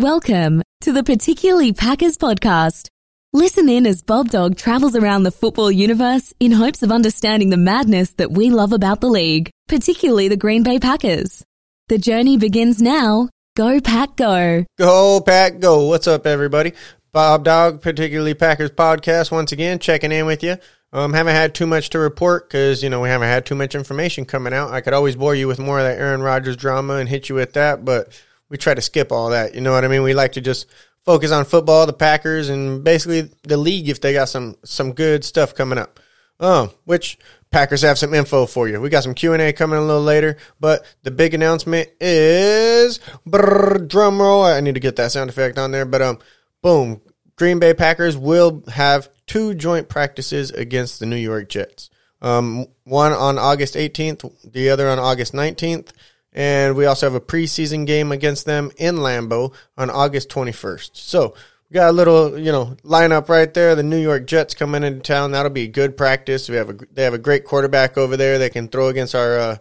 Welcome to the Particularly Packers podcast. Listen in as Bob Dog travels around the football universe in hopes of understanding the madness that we love about the league, particularly the Green Bay Packers. The journey begins now. Go Pack Go. Go Pack Go. What's up, everybody? Bob Dog, particularly Packers podcast, once again checking in with you. Um, haven't had too much to report because you know we haven't had too much information coming out. I could always bore you with more of that Aaron Rodgers drama and hit you with that, but we try to skip all that. You know what I mean? We like to just focus on football, the Packers, and basically the league if they got some some good stuff coming up. Um, which Packers have some info for you. We got some Q and A coming a little later, but the big announcement is brrr, drum roll. I need to get that sound effect on there, but um, boom, Green Bay Packers will have two joint practices against the New York Jets. Um, one on August 18th, the other on August 19th. And we also have a preseason game against them in Lambeau on August 21st. So we got a little, you know, lineup right there. The New York Jets coming into town. That'll be good practice. We have a, they have a great quarterback over there. They can throw against our, uh,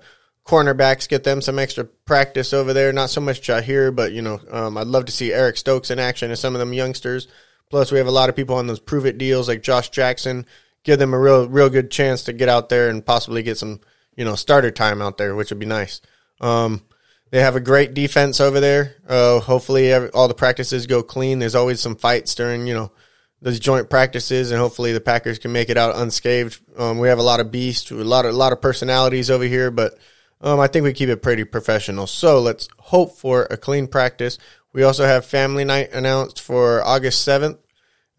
cornerbacks, get them some extra practice over there. Not so much Jaire, but you know, um, I'd love to see Eric Stokes in action and some of them youngsters. Plus, we have a lot of people on those prove it deals like Josh Jackson. Give them a real, real good chance to get out there and possibly get some, you know, starter time out there, which would be nice. Um, they have a great defense over there. Uh, hopefully, all the practices go clean. There's always some fights during, you know, those joint practices, and hopefully the Packers can make it out unscathed. Um, we have a lot of beasts, a lot of a lot of personalities over here, but um, I think we keep it pretty professional. So let's hope for a clean practice. We also have family night announced for August 7th.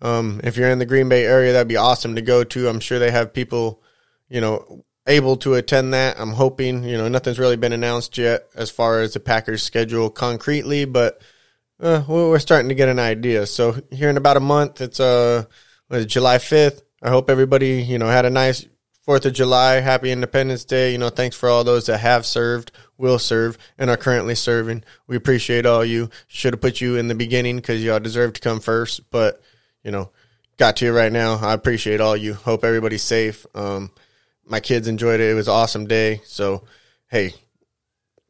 Um, if you're in the Green Bay area, that'd be awesome to go to. I'm sure they have people, you know, able to attend that. I'm hoping, you know, nothing's really been announced yet as far as the Packers schedule concretely, but uh, we're starting to get an idea. So here in about a month, it's uh, July 5th. I hope everybody, you know, had a nice Fourth of July, happy Independence Day. You know, thanks for all those that have served, will serve, and are currently serving. We appreciate all you. Should have put you in the beginning because y'all deserve to come first, but you know, got to you right now. I appreciate all you. Hope everybody's safe. Um, my kids enjoyed it. It was an awesome day. So, hey,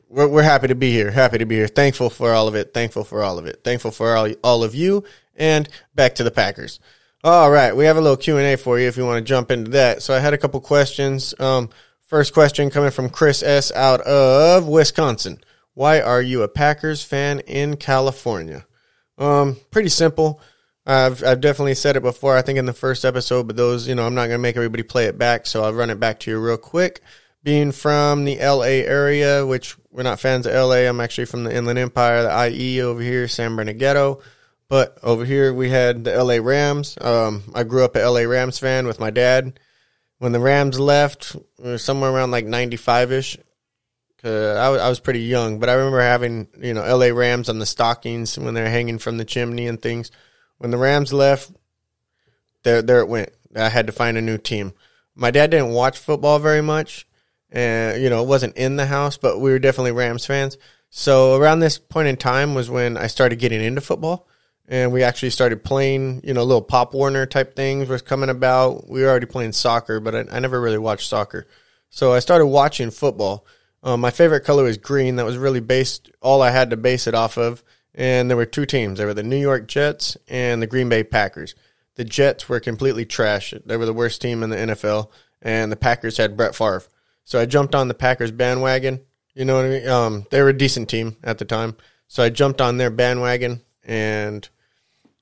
we're, we're happy to be here. Happy to be here. Thankful for all of it. Thankful for all of it. Thankful for all, all of you. And back to the Packers. All right, we have a little Q and A for you if you want to jump into that. So I had a couple questions. Um, first question coming from Chris S. out of Wisconsin. Why are you a Packers fan in California? Um, pretty simple. I've I've definitely said it before. I think in the first episode, but those you know I'm not gonna make everybody play it back, so I'll run it back to you real quick. Being from the LA area, which we're not fans of LA, I'm actually from the Inland Empire, the IE over here, San Bernardino. But over here we had the LA Rams. Um, I grew up a LA Rams fan with my dad. When the Rams left, somewhere around like 95 ish, Cause I was, I was pretty young, but I remember having you know LA Rams on the stockings when they're hanging from the chimney and things. When the Rams left, there there it went. I had to find a new team. My dad didn't watch football very much, and you know it wasn't in the house, but we were definitely Rams fans. So around this point in time was when I started getting into football and we actually started playing, you know, little Pop Warner type things was coming about. We were already playing soccer, but I, I never really watched soccer. So I started watching football. Um, my favorite color was green. That was really based all I had to base it off of. And there were two teams. There were the New York Jets and the Green Bay Packers. The Jets were completely trash. They were the worst team in the NFL, and the Packers had Brett Favre. So I jumped on the Packers bandwagon. You know what I mean? Um, they were a decent team at the time. So I jumped on their bandwagon and –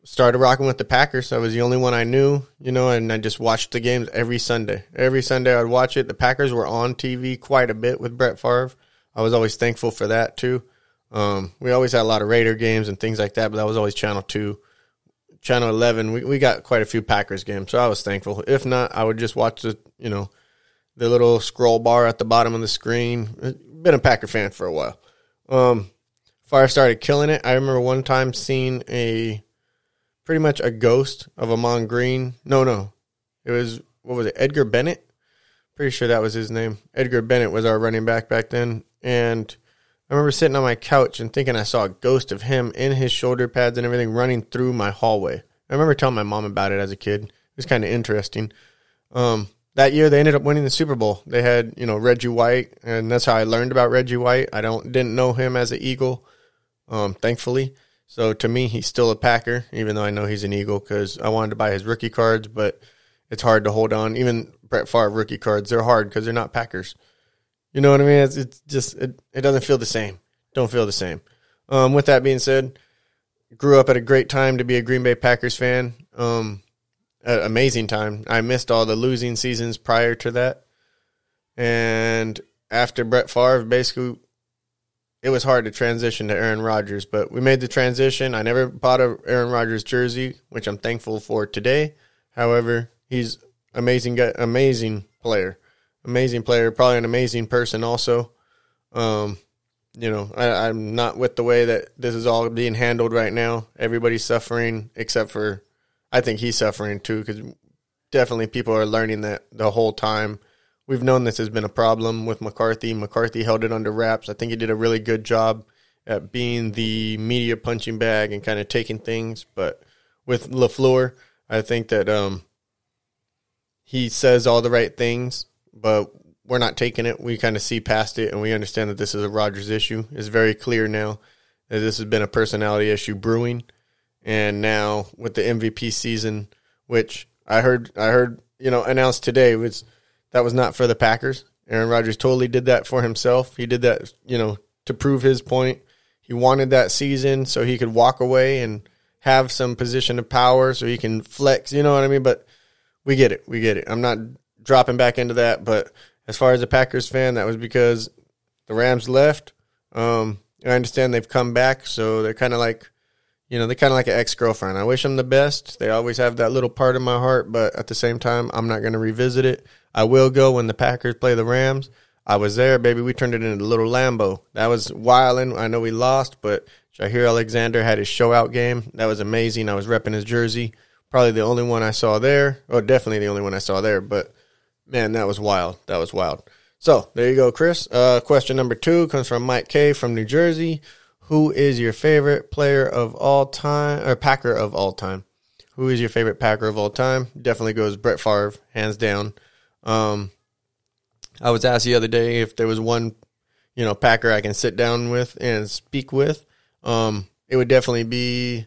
started rocking with the Packers. I was the only one I knew, you know, and I just watched the games every Sunday. Every Sunday I'd watch it. The Packers were on TV quite a bit with Brett Favre. I was always thankful for that too. Um, we always had a lot of Raider games and things like that, but that was always Channel 2. Channel 11, we, we got quite a few Packers games, so I was thankful. If not, I would just watch the, you know, the little scroll bar at the bottom of the screen. Been a Packer fan for a while. Um, I started killing it, I remember one time seeing a pretty much a ghost of Ahman Green. No, no, it was what was it? Edgar Bennett. Pretty sure that was his name. Edgar Bennett was our running back back then, and I remember sitting on my couch and thinking I saw a ghost of him in his shoulder pads and everything running through my hallway. I remember telling my mom about it as a kid. It was kind of interesting. Um, that year they ended up winning the Super Bowl. They had, you know, Reggie White, and that's how I learned about Reggie White. I don't didn't know him as an Eagle, um, thankfully. So to me, he's still a Packer, even though I know he's an Eagle because I wanted to buy his rookie cards, but it's hard to hold on. Even Brett Favre rookie cards, they're hard because they're not Packers. You know what I mean? It's, it's just it, it doesn't feel the same. Don't feel the same. Um, with that being said, grew up at a great time to be a Green Bay Packers fan. Um, amazing time. I missed all the losing seasons prior to that, and after Brett Favre, basically, it was hard to transition to Aaron Rodgers. But we made the transition. I never bought a Aaron Rodgers jersey, which I'm thankful for today. However, he's amazing, amazing player, amazing player, probably an amazing person also. Um, you know, I, I'm not with the way that this is all being handled right now. Everybody's suffering except for, I think he's suffering too because definitely people are learning that the whole time. We've known this has been a problem with McCarthy. McCarthy held it under wraps. I think he did a really good job at being the media punching bag and kind of taking things. But with LaFleur, I think that um, he says all the right things, but we're not taking it. We kind of see past it and we understand that this is a Rodgers issue. It's very clear now that this has been a personality issue brewing. And now with the MVP season, which I heard I heard, you know, announced today was that was not for the Packers. Aaron Rodgers totally did that for himself. He did that, you know, to prove his point. He wanted that season so he could walk away and have some position of power so he can flex, you know what I mean? But we get it. We get it. I'm not dropping back into that, but as far as a Packers fan, that was because the Rams left. Um, I understand they've come back, so they're kind of like, you know, they're kind of like an ex girlfriend. I wish them the best. They always have that little part of my heart, but at the same time, I'm not going to revisit it. I will go when the Packers play the Rams. I was there, baby. We turned it into a little Lambeau. That was wilding. I know we lost, but Jaire Alexander had his show out game. That was amazing. I was repping his jersey. Probably the only one I saw there, Oh, definitely the only one I saw there. But Man, that was wild. That was wild. So there you go, Chris. Uh, question number two comes from Mike K from New Jersey. Who is your favorite player of all time, or Packer of all time? Who is your favorite Packer of all time? Definitely goes Brett Favre, hands down. Um, I was asked the other day if there was one, you know, Packer I can sit down with and speak with. Um, it would definitely be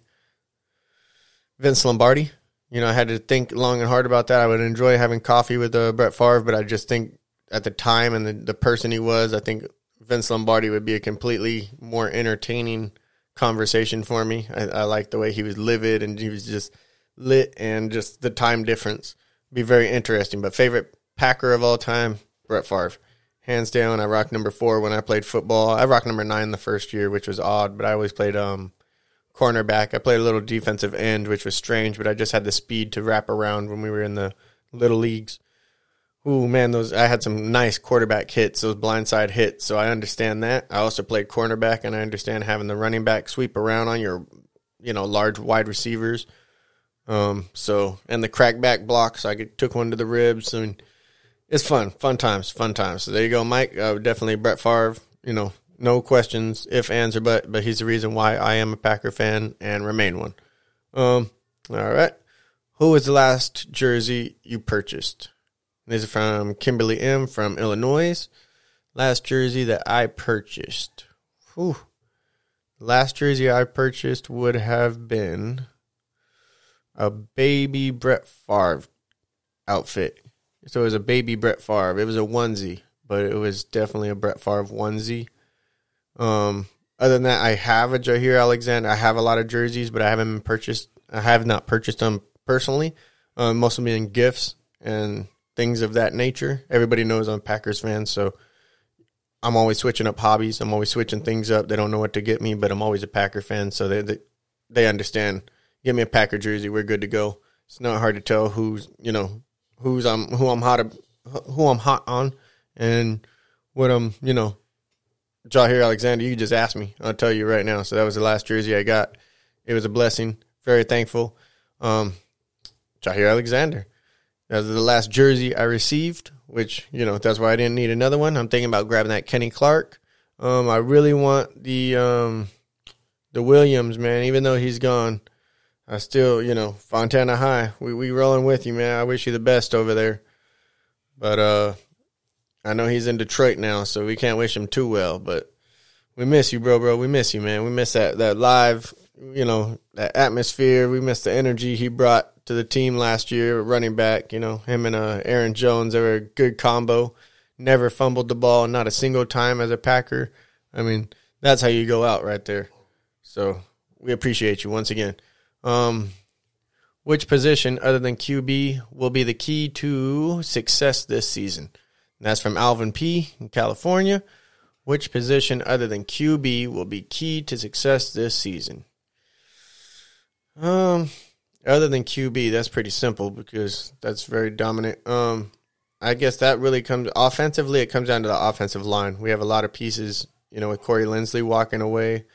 Vince Lombardi. You know, I had to think long and hard about that. I would enjoy having coffee with uh, Brett Favre, but I just think at the time and the, the person he was, I think Vince Lombardi would be a completely more entertaining conversation for me. I, I like the way he was livid and he was just lit, and just the time difference be very interesting. But favorite Packer of all time, Brett Favre, hands down. I rocked number four when I played football. I rocked number nine the first year, which was odd, but I always played um cornerback. I played a little defensive end, which was strange, but I just had the speed to wrap around when we were in the little leagues. Ooh, man, those I had some nice quarterback hits, those blindside hits. So I understand that. I also played cornerback, and I understand having the running back sweep around on your, you know, large wide receivers. Um, so and the crackback blocks, I took one to the ribs. Mean, it's fun, fun times, fun times. So there you go, Mike. Uh, definitely Brett Favre. You know, no questions, if, ands, or but, but he's the reason why I am a Packer fan and remain one. Um, all right. Who was the last jersey you purchased? This is from Kimberly M from Illinois. Last jersey that I purchased. Whew. Last jersey I purchased would have been a baby Brett Favre outfit. So it was a baby Brett Favre. It was a onesie, but it was definitely a Brett Favre onesie. Um, other than that, I have a Jaire Alexander. I have a lot of jerseys, but I haven't purchased. I have not purchased them personally. Um, most of them being gifts and things of that nature. Everybody knows I'm Packers fan, so I'm always switching up hobbies. I'm always switching things up. They don't know what to get me, but I'm always a Packer fan, so they they, they understand. Give me a Packer jersey, we're good to go. It's not hard to tell who's you know who's I'm who I'm hot who I'm hot on, and what I'm you know Jaire Alexander, you just ask me. I'll tell you right now. So that was the last jersey I got. It was a blessing. Very thankful. Um, Jaire Alexander. That was the last jersey I received, which, you know, that's why I didn't need another one. I'm thinking about grabbing that Kenny Clark. Um, I really want the um, the Williams, man, even though he's gone. I still, you know, Fontana High. We we rolling with you, man. I wish you the best over there. But uh I know he's in Detroit now, so we can't wish him too well, but we miss you, bro, bro. We miss you, man. We miss that that live you know, that atmosphere. We miss the energy he brought to the team last year, running back. You know, him and uh, Aaron Jones, they were a good combo. Never fumbled the ball, not a single time as a Packer. I mean, that's how you go out right there. So we appreciate you once again. Um, which position other than QB will be the key to success this season? And that's from Alvin P. in California. Which position other than QB will be key to success this season? Um, other than QB, that's pretty simple because that's very dominant. Um, I guess that really comes offensively. It comes down to the offensive line. We have a lot of pieces, you know, with Corey Linsley walking away.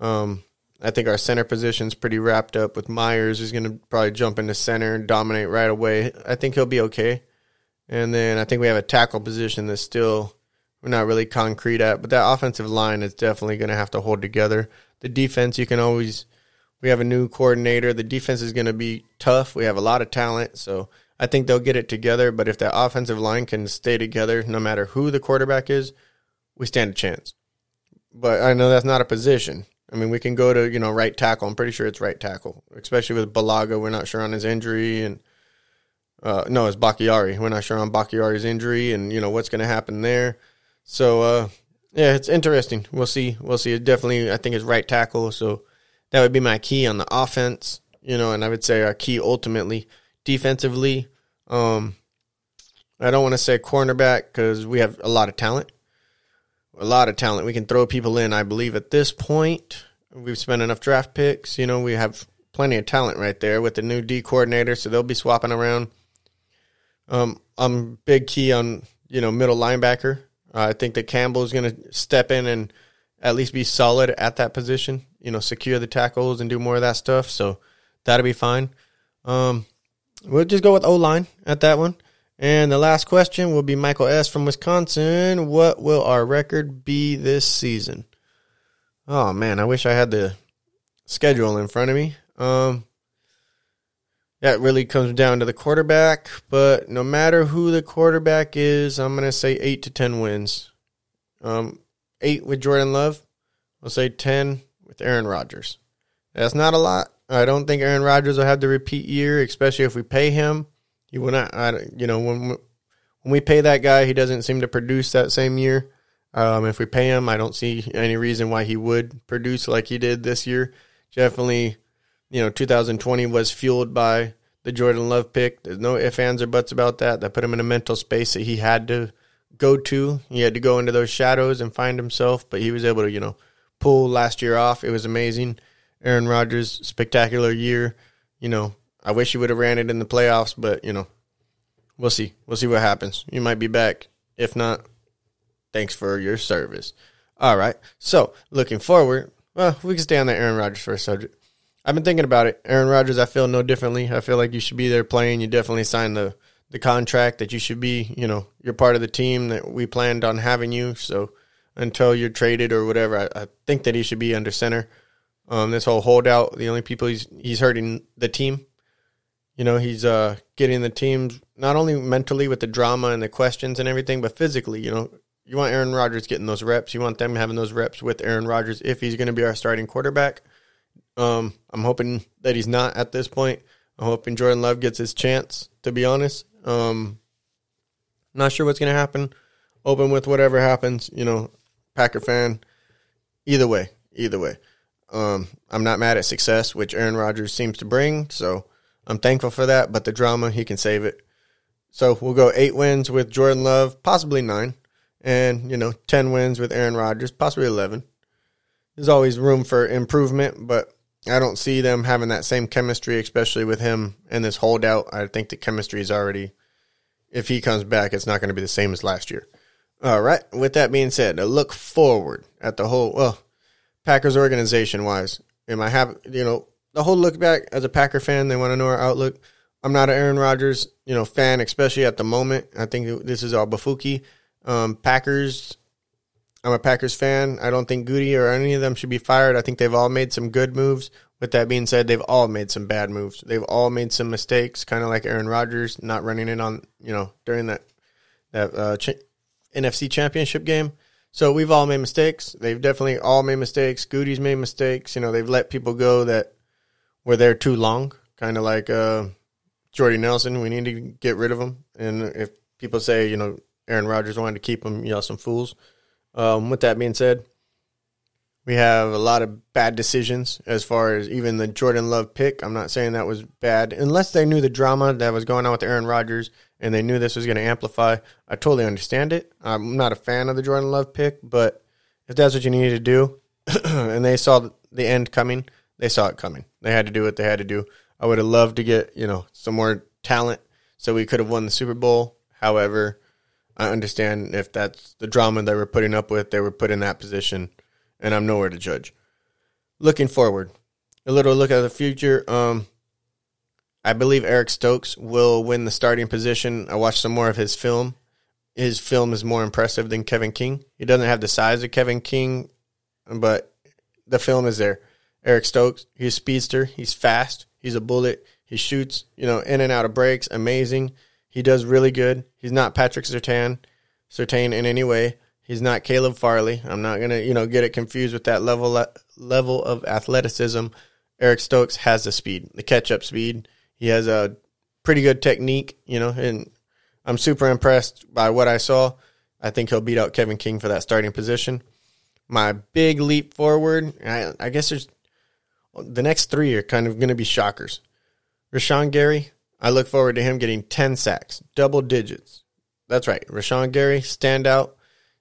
Um, I think our center position's pretty wrapped up with Myers. He's going to probably jump into center and dominate right away. I think he'll be okay. And then I think we have a tackle position that's still we're not really concrete at, but that offensive line is definitely going to have to hold together. The defense, you can always we have a new coordinator. The defense is going to be tough. We have a lot of talent, so I think they'll get it together. But if that offensive line can stay together, no matter who the quarterback is, we stand a chance. But I know that's not a position. I mean, we can go to you know right tackle. I'm pretty sure it's right tackle, especially with Bulaga. We're not sure on his injury, and uh, no, it's Bakhtiari. We're not sure on Bakhtiari's injury, and you know what's going to happen there. So uh, yeah, it's interesting. We'll see. We'll see. It definitely, I think it's right tackle. So that would be my key on the offense. You know, and I would say our key ultimately defensively. Um, I don't want to say cornerback because we have a lot of talent a lot of talent. We can throw people in. I believe at this point we've spent enough draft picks. You know, we have plenty of talent right there with the new D coordinator, so they'll be swapping around. Um, I'm big key on you know middle linebacker. Uh, I think that Campbell is going to step in and at least be solid at that position. You know, secure the tackles and do more of that stuff. So that'll be fine. Um, we'll just go with O line at that one. And the last question will be Michael S. from Wisconsin. What will our record be this season? Oh man, I wish I had the schedule in front of me. Um, that really comes down to the quarterback, but no matter who the quarterback is, I'm going to say eight to 10 wins. Um, eight with Jordan Love. I'll say 10 with Aaron Rodgers. That's not a lot. I don't think Aaron Rodgers will have the repeat year, especially if we pay him. He will not. I, you know, when when we pay that guy, he doesn't seem to produce that same year. Um, if we pay him, I don't see any reason why he would produce like he did this year. Definitely, you know, 2020 was fueled by the Jordan Love pick. There's no ifs, ands, or buts about that. That put him in a mental space that he had to go to. He had to go into those shadows and find himself, but he was able to, you know, pull last year off. It was amazing. Aaron Rodgers, spectacular year. You know, I wish he would have ran it in the playoffs, but you know, we'll see. We'll see what happens. You might be back. If not, thanks for your service. All right. So looking forward, well, we can stay on the Aaron Rodgers first subject. I've been thinking about it. Aaron Rodgers, I feel no differently. I feel like you should be there playing. You definitely signed the the contract that you should be. You know, you're part of the team that we planned on having you. So until you're traded or whatever, I, I think that he should be under center. Um, this whole holdout, the only people he's he's hurting the team you know, he's uh, getting the teams not only mentally with the drama and the questions and everything, but physically. You know, you want Aaron Rodgers getting those reps. You want them having those reps with Aaron Rodgers if he's going to be our starting quarterback. Um, I'm hoping that he's not at this point. I'm hoping Jordan Love gets his chance. To be honest, um, not sure what's going to happen. Open with whatever happens. You know, Packer fan. Either way, either way. Um, I'm not mad at success, which Aaron Rodgers seems to bring. So I'm thankful for that, but the drama, he can save it. So we'll go eight wins with Jordan Love, possibly nine, and you know, ten wins with Aaron Rodgers, possibly eleven. There's always room for improvement, but I don't see them having that same chemistry, especially with him and this holdout. I think the chemistry is already. If he comes back, it's not going to be the same as last year. All right. With that being said, a look forward at the whole well, Packers organization wise. Am I have you know the whole look back as a Packer fan, they want to know our outlook. I'm not an Aaron Rodgers, you know, fan, especially at the moment. I think this is all Bafuki. Um, Packers, I'm a Packers fan. I don't think Gutey or any of them should be fired. I think they've all made some good moves. With that being said, they've all made some bad moves. They've all made some mistakes, kind of like Aaron Rodgers not running it on, you know, during that that uh, NFC Championship game. So we've all made mistakes. They've definitely all made mistakes. Gutey's made mistakes. You know, they've let people go that were there too long, kind of like uh, Jordy Nelson. We need to get rid of him. And if people say, you know, Aaron Rodgers wanted to keep him, you know, some fools. Um, with that being said, we have a lot of bad decisions as far as even the Jordan Love pick. I'm not saying that was bad, unless they knew the drama that was going on with Aaron Rodgers and they knew this was going to amplify. I totally understand it. I'm not a fan of the Jordan Love pick, but if that's what you needed to do, and they saw the end coming, they saw it coming. They had to do what they had to do. I would have loved to get you know some more talent so we could have won the Super Bowl. However, I understand if that's the drama they were putting up with, they were put in that position and I'm nowhere to judge. Looking forward, a little look at the future. Um, I believe Eric Stokes will win the starting position. I watched some more of his film. His film is more impressive than Kevin King. He doesn't have the size of Kevin King, but the film is there. Eric Stokes, he's a speedster. He's fast. He's a bullet. He shoots, you know, in and out of breaks. Amazing. He does really good. He's not Patrick Surtain, Surtain in any way. He's not Caleb Farley. I'm not gonna, you know, get it confused with that level level of athleticism. Eric Stokes has the speed, the catch up speed. He has a pretty good technique, you know, and I'm super impressed by what I saw. I think he'll beat out Kevin King for that starting position. My big leap forward, I, I guess there's the next three are kind of going to be shockers. Rashan Gary, I look forward to him getting 10 sacks, double digits. That's right. Rashan Gary, standout.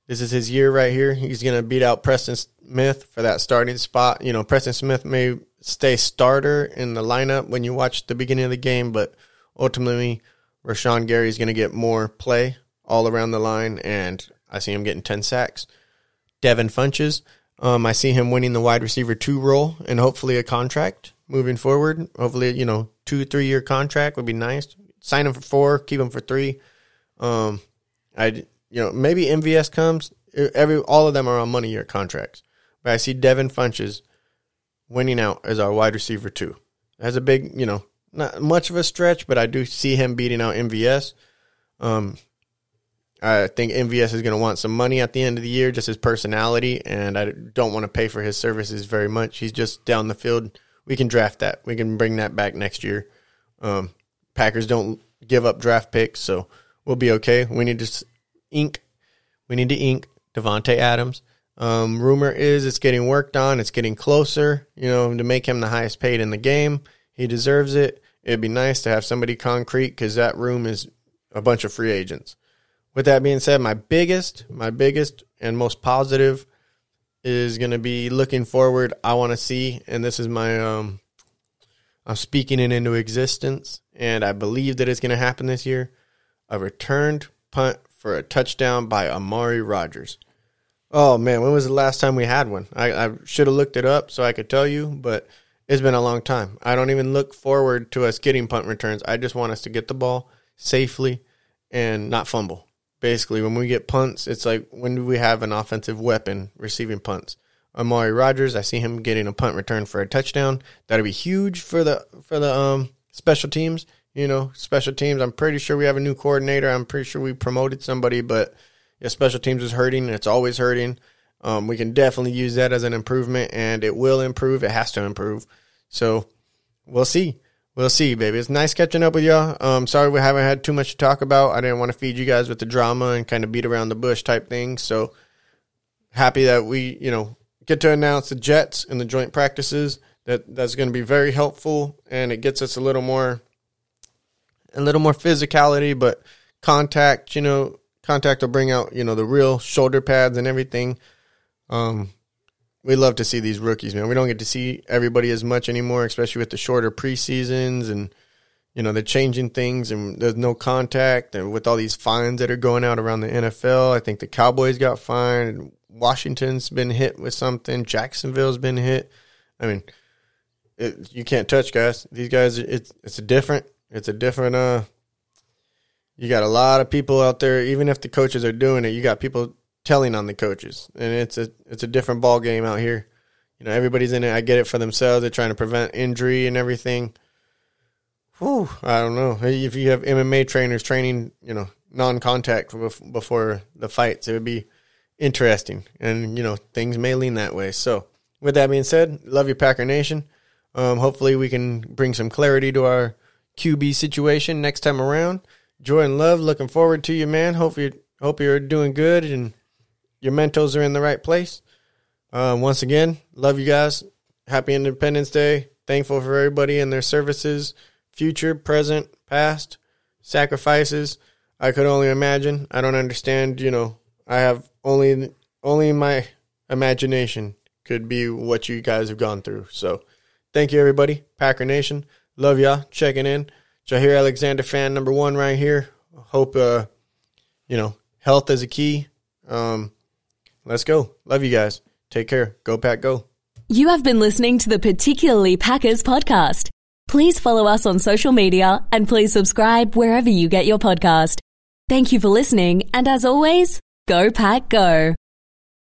This is his year right here. He's going to beat out Preston Smith for that starting spot. You know, Preston Smith may stay starter in the lineup when you watch the beginning of the game, but ultimately, Rashan Gary is going to get more play all around the line, and I see him getting 10 sacks. Devin Funchess, um, I see him winning the wide receiver two role and hopefully a contract moving forward. Hopefully, you know, two, three year contract would be nice. Sign him for four, keep him for three. Um, I you know, maybe MVS comes. Every all of them are on money year contracts, but I see Devin Funchess winning out as our wide receiver too. Has a big, you know, not much of a stretch, but I do see him beating out MVS. Um, I think MVS is going to want some money at the end of the year, just his personality, and I don't want to pay for his services very much. He's just down the field. We can draft that. We can bring that back next year. Um, Packers don't give up draft picks, so we'll be okay. We need to ink. We need to ink Davante Adams. Um, rumor is it's getting worked on. It's getting closer. You know, to make him the highest paid in the game. He deserves it. It'd be nice to have somebody concrete because that room is a bunch of free agents. With that being said, my biggest, my biggest and most positive is going to be looking forward. I want to see, and this is my, um, I'm speaking it into existence, and I believe that it's going to happen this year. A returned punt for a touchdown by Amari Rodgers. Oh man, when was the last time we had one? I, I should have looked it up so I could tell you, but it's been a long time. I don't even look forward to us getting punt returns. I just want us to get the ball safely and not fumble. Basically, when we get punts, it's like when do we have an offensive weapon receiving punts? Amari Rodgers, I see him getting a punt return for a touchdown. That'd be huge for the for the um, special teams you know, special teams. I'm pretty sure we have a new coordinator. I'm pretty sure we promoted somebody, but yeah, special teams is hurting. It's always hurting. Um, we can definitely use that as an improvement, and it will improve. It has to improve. So we'll see. We'll see, baby. It's nice catching up with y'all. Um, sorry we haven't had too much to talk about. I didn't want to feed you guys with the drama and kind of beat around the bush type thing. So happy that we, you know, get to announce the Jets and the joint practices. That that's going to be very helpful, and it gets us a little more a little more physicality, but contact, you know, contact will bring out, you know, the real shoulder pads and everything. Um, we love to see these rookies, man. We don't get to see everybody as much anymore, especially with the shorter preseasons and you know they're changing things and there's no contact and with all these fines that are going out around the NFL. I think the Cowboys got fined. Washington's been hit with something. Jacksonville's been hit. I mean, it, you can't touch guys. These guys, it's it's a different. It's a different uh you got a lot of people out there even if the coaches are doing it, you got people telling on the coaches. And it's a it's a different ball game out here. You know, everybody's in it. I get it for themselves. They're trying to prevent injury and everything. Whew, I don't know. If you have MMA trainers training, you know, non-contact before the fights, it would be interesting, and you know things may lean that way. So, with that being said, love you, Packer Nation. Um, hopefully, we can bring some clarity to our QB situation next time around. Jordan Love. Looking forward to you, man. Hope you hope you're doing good and your mentals are in the right place. Um, once again, love you guys. Happy Independence Day. Thankful for everybody and their services, future, present, past, sacrifices. I could only imagine. I don't understand. You know, I have only only my imagination could be what you guys have gone through. So, thank you, everybody. Packer Nation, love y'all. Checking in. Jaire Alexander fan number one right here. Hope uh, you know, health is a key. Um, let's go. Love you guys. Take care. Go Pack. Go. You have been listening to the Particularly Packers podcast. Please follow us on social media and please subscribe wherever you get your podcast. Thank you for listening, and as always, go Pack Go.